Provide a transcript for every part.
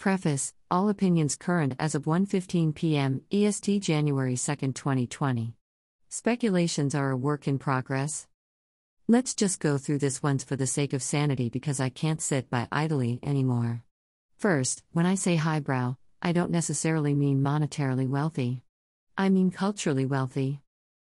Preface All opinions current as of 1:15 p.m. EST January 2, 2020. Speculations are a work in progress. Let's just go through this once for the sake of sanity because I can't sit by idly anymore. First, when I say highbrow, I don't necessarily mean monetarily wealthy. I mean culturally wealthy.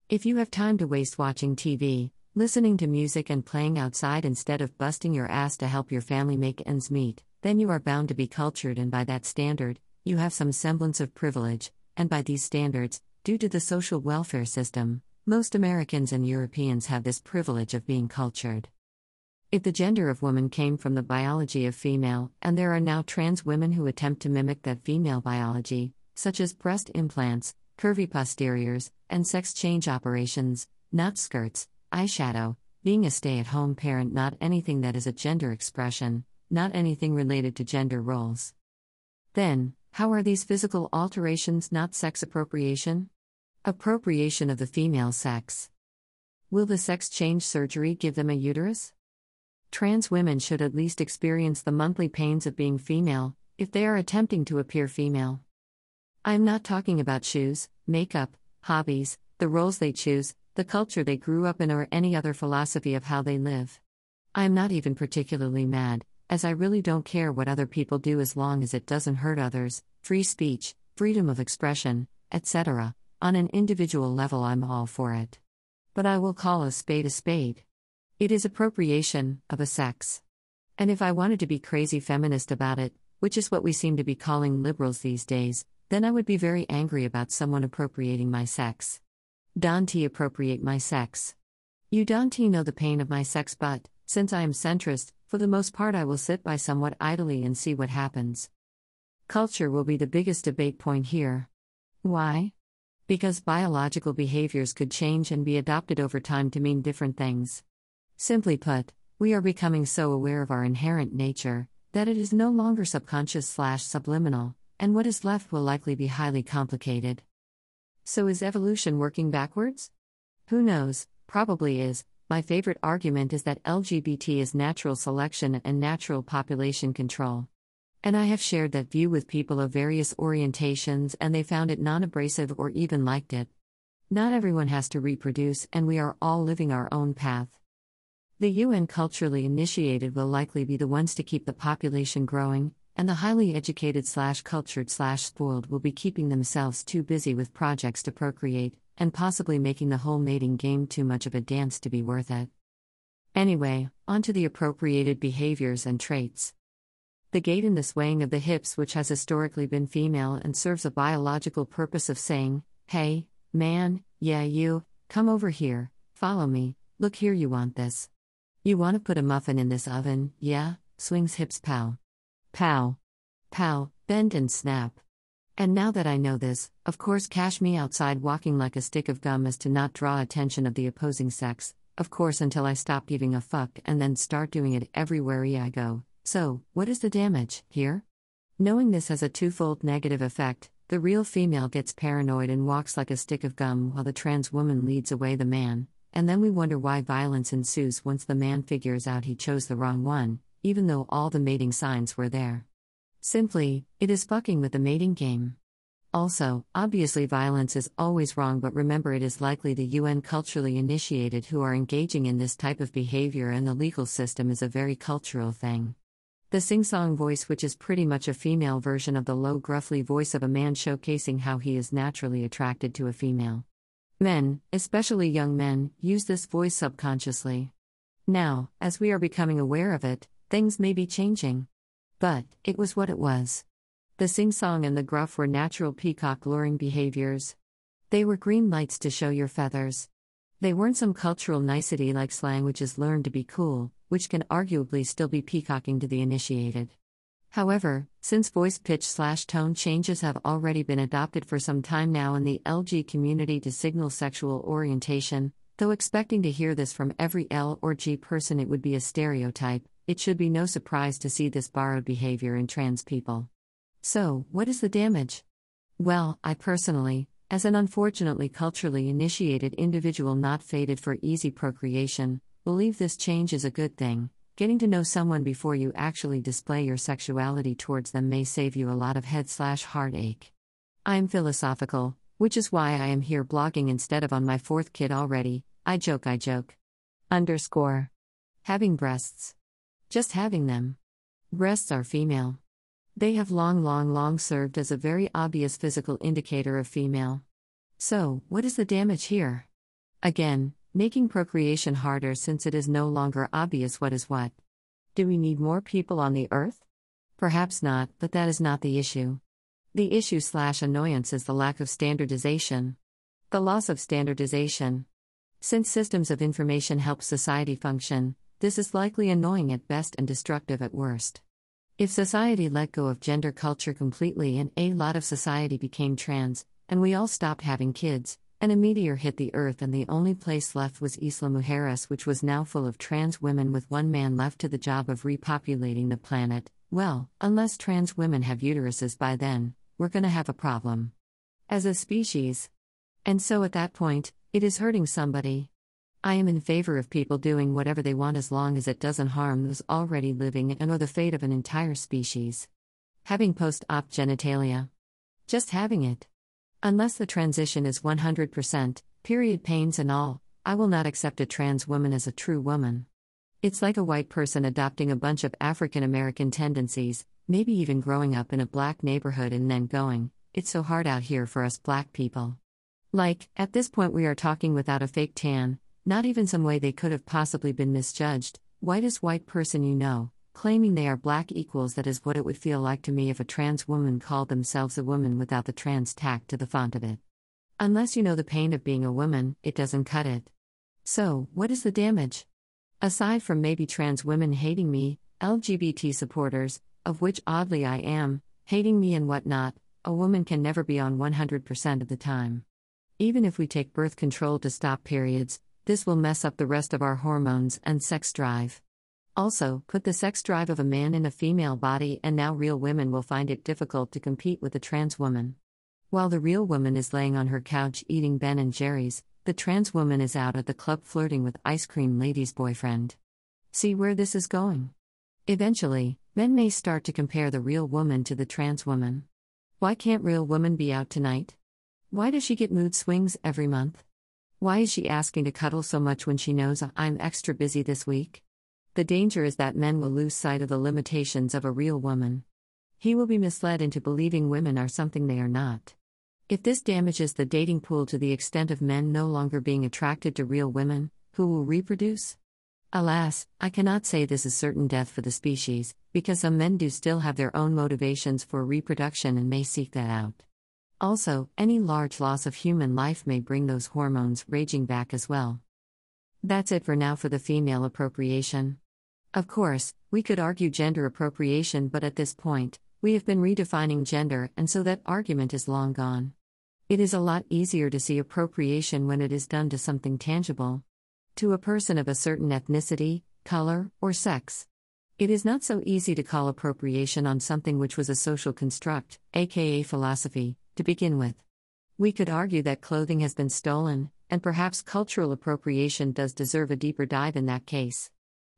If you have time to waste watching TV, listening to music, and playing outside instead of busting your ass to help your family make ends meet, then you are bound to be cultured, and by that standard, you have some semblance of privilege, and by these standards, due to the social welfare system, most Americans and Europeans have this privilege of being cultured. If the gender of woman came from the biology of female, and there are now trans women who attempt to mimic that female biology, such as breast implants, curvy posteriors, and sex change operations, not skirts, eyeshadow, being a stay at home parent, not anything that is a gender expression, not anything related to gender roles. Then, how are these physical alterations not sex appropriation? Appropriation of the female sex. Will the sex change surgery give them a uterus? Trans women should at least experience the monthly pains of being female, if they are attempting to appear female. I am not talking about shoes, makeup, hobbies, the roles they choose, the culture they grew up in, or any other philosophy of how they live. I am not even particularly mad, as I really don't care what other people do as long as it doesn't hurt others, free speech, freedom of expression, etc. On an individual level, I'm all for it. But I will call a spade a spade. It is appropriation of a sex. And if I wanted to be crazy feminist about it, which is what we seem to be calling liberals these days, then I would be very angry about someone appropriating my sex. Dante appropriate my sex. You Dante know the pain of my sex, but, since I am centrist, for the most part, I will sit by somewhat idly and see what happens. Culture will be the biggest debate point here. Why? Because biological behaviors could change and be adopted over time to mean different things. Simply put, we are becoming so aware of our inherent nature that it is no longer subconscious slash subliminal, and what is left will likely be highly complicated. So is evolution working backwards? Who knows, probably is, my favorite argument is that LGBT is natural selection and natural population control. And I have shared that view with people of various orientations, and they found it non abrasive or even liked it. Not everyone has to reproduce, and we are all living our own path. The UN culturally initiated will likely be the ones to keep the population growing, and the highly educated slash cultured slash spoiled will be keeping themselves too busy with projects to procreate, and possibly making the whole mating game too much of a dance to be worth it. Anyway, on to the appropriated behaviors and traits. The gait and the swaying of the hips, which has historically been female and serves a biological purpose of saying, hey, man, yeah, you, come over here, follow me, look here, you want this. You want to put a muffin in this oven, yeah, swings hips pow. Pow. Pow, bend and snap. And now that I know this, of course, cash me outside walking like a stick of gum as to not draw attention of the opposing sex, of course, until I stop giving a fuck and then start doing it everywhere I go. So, what is the damage, here? Knowing this has a twofold negative effect the real female gets paranoid and walks like a stick of gum while the trans woman leads away the man, and then we wonder why violence ensues once the man figures out he chose the wrong one, even though all the mating signs were there. Simply, it is fucking with the mating game. Also, obviously, violence is always wrong, but remember, it is likely the UN culturally initiated who are engaging in this type of behavior, and the legal system is a very cultural thing. The sing song voice, which is pretty much a female version of the low, gruffly voice of a man, showcasing how he is naturally attracted to a female. Men, especially young men, use this voice subconsciously. Now, as we are becoming aware of it, things may be changing. But, it was what it was. The sing song and the gruff were natural peacock luring behaviors. They were green lights to show your feathers. They weren't some cultural nicety like slang which is learned to be cool, which can arguably still be peacocking to the initiated. However, since voice pitch slash tone changes have already been adopted for some time now in the LG community to signal sexual orientation, though expecting to hear this from every L or G person it would be a stereotype, it should be no surprise to see this borrowed behavior in trans people. So, what is the damage? Well, I personally, as an unfortunately culturally initiated individual not fated for easy procreation, believe this change is a good thing, getting to know someone before you actually display your sexuality towards them may save you a lot of head slash heartache. I am philosophical, which is why I am here blogging instead of on my fourth kid already. I joke, I joke. Underscore. Having breasts. Just having them. Breasts are female. They have long, long, long served as a very obvious physical indicator of female. So, what is the damage here? Again, making procreation harder since it is no longer obvious what is what. Do we need more people on the earth? Perhaps not, but that is not the issue. The issue slash annoyance is the lack of standardization. The loss of standardization. Since systems of information help society function, this is likely annoying at best and destructive at worst. If society let go of gender culture completely and a lot of society became trans, and we all stopped having kids, and a meteor hit the earth, and the only place left was Isla Mujeres, which was now full of trans women with one man left to the job of repopulating the planet. Well, unless trans women have uteruses by then, we're gonna have a problem. As a species. And so at that point, it is hurting somebody. I am in favor of people doing whatever they want as long as it doesn't harm those already living and or the fate of an entire species. Having post op genitalia. Just having it. Unless the transition is 100%, period pains and all, I will not accept a trans woman as a true woman. It's like a white person adopting a bunch of African American tendencies, maybe even growing up in a black neighborhood and then going, it's so hard out here for us black people. Like, at this point, we are talking without a fake tan, not even some way they could have possibly been misjudged, whitest white person you know, claiming they are black equals that is what it would feel like to me if a trans woman called themselves a woman without the trans tack to the font of it. Unless you know the pain of being a woman, it doesn't cut it. So, what is the damage? Aside from maybe trans women hating me, LGBT supporters, of which oddly I am, hating me and whatnot, a woman can never be on 100% of the time. Even if we take birth control to stop periods, this will mess up the rest of our hormones and sex drive. Also, put the sex drive of a man in a female body, and now real women will find it difficult to compete with a trans woman. While the real woman is laying on her couch eating Ben and Jerry's, the trans woman is out at the club flirting with ice cream lady's boyfriend. See where this is going? Eventually, men may start to compare the real woman to the trans woman. Why can't real woman be out tonight? Why does she get mood swings every month? Why is she asking to cuddle so much when she knows I'm extra busy this week? The danger is that men will lose sight of the limitations of a real woman. He will be misled into believing women are something they are not. If this damages the dating pool to the extent of men no longer being attracted to real women, who will reproduce? Alas, I cannot say this is certain death for the species, because some men do still have their own motivations for reproduction and may seek that out. Also, any large loss of human life may bring those hormones raging back as well. That's it for now for the female appropriation. Of course, we could argue gender appropriation, but at this point, we have been redefining gender, and so that argument is long gone. It is a lot easier to see appropriation when it is done to something tangible. To a person of a certain ethnicity, color, or sex. It is not so easy to call appropriation on something which was a social construct, aka philosophy, to begin with. We could argue that clothing has been stolen, and perhaps cultural appropriation does deserve a deeper dive in that case.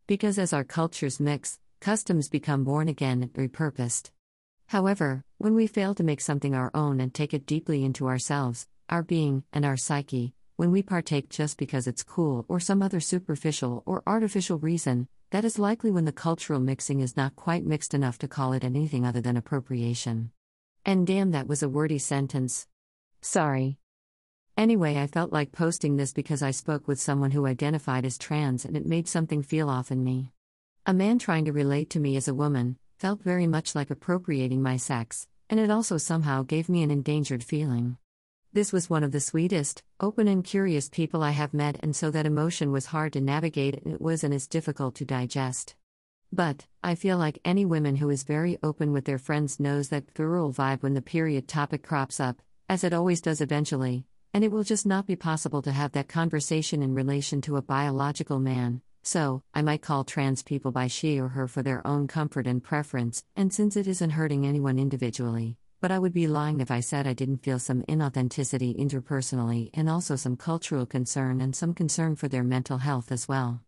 Because as our cultures mix, customs become born again and repurposed. However, when we fail to make something our own and take it deeply into ourselves, our being, and our psyche, when we partake just because it's cool or some other superficial or artificial reason, that is likely when the cultural mixing is not quite mixed enough to call it anything other than appropriation. And damn, that was a wordy sentence. Sorry. Anyway, I felt like posting this because I spoke with someone who identified as trans and it made something feel off in me. A man trying to relate to me as a woman felt very much like appropriating my sex, and it also somehow gave me an endangered feeling. This was one of the sweetest, open, and curious people I have met, and so that emotion was hard to navigate and it was and is difficult to digest. But, I feel like any woman who is very open with their friends knows that virile vibe when the period topic crops up, as it always does eventually, and it will just not be possible to have that conversation in relation to a biological man. So, I might call trans people by she or her for their own comfort and preference, and since it isn't hurting anyone individually, but I would be lying if I said I didn't feel some inauthenticity interpersonally and also some cultural concern and some concern for their mental health as well.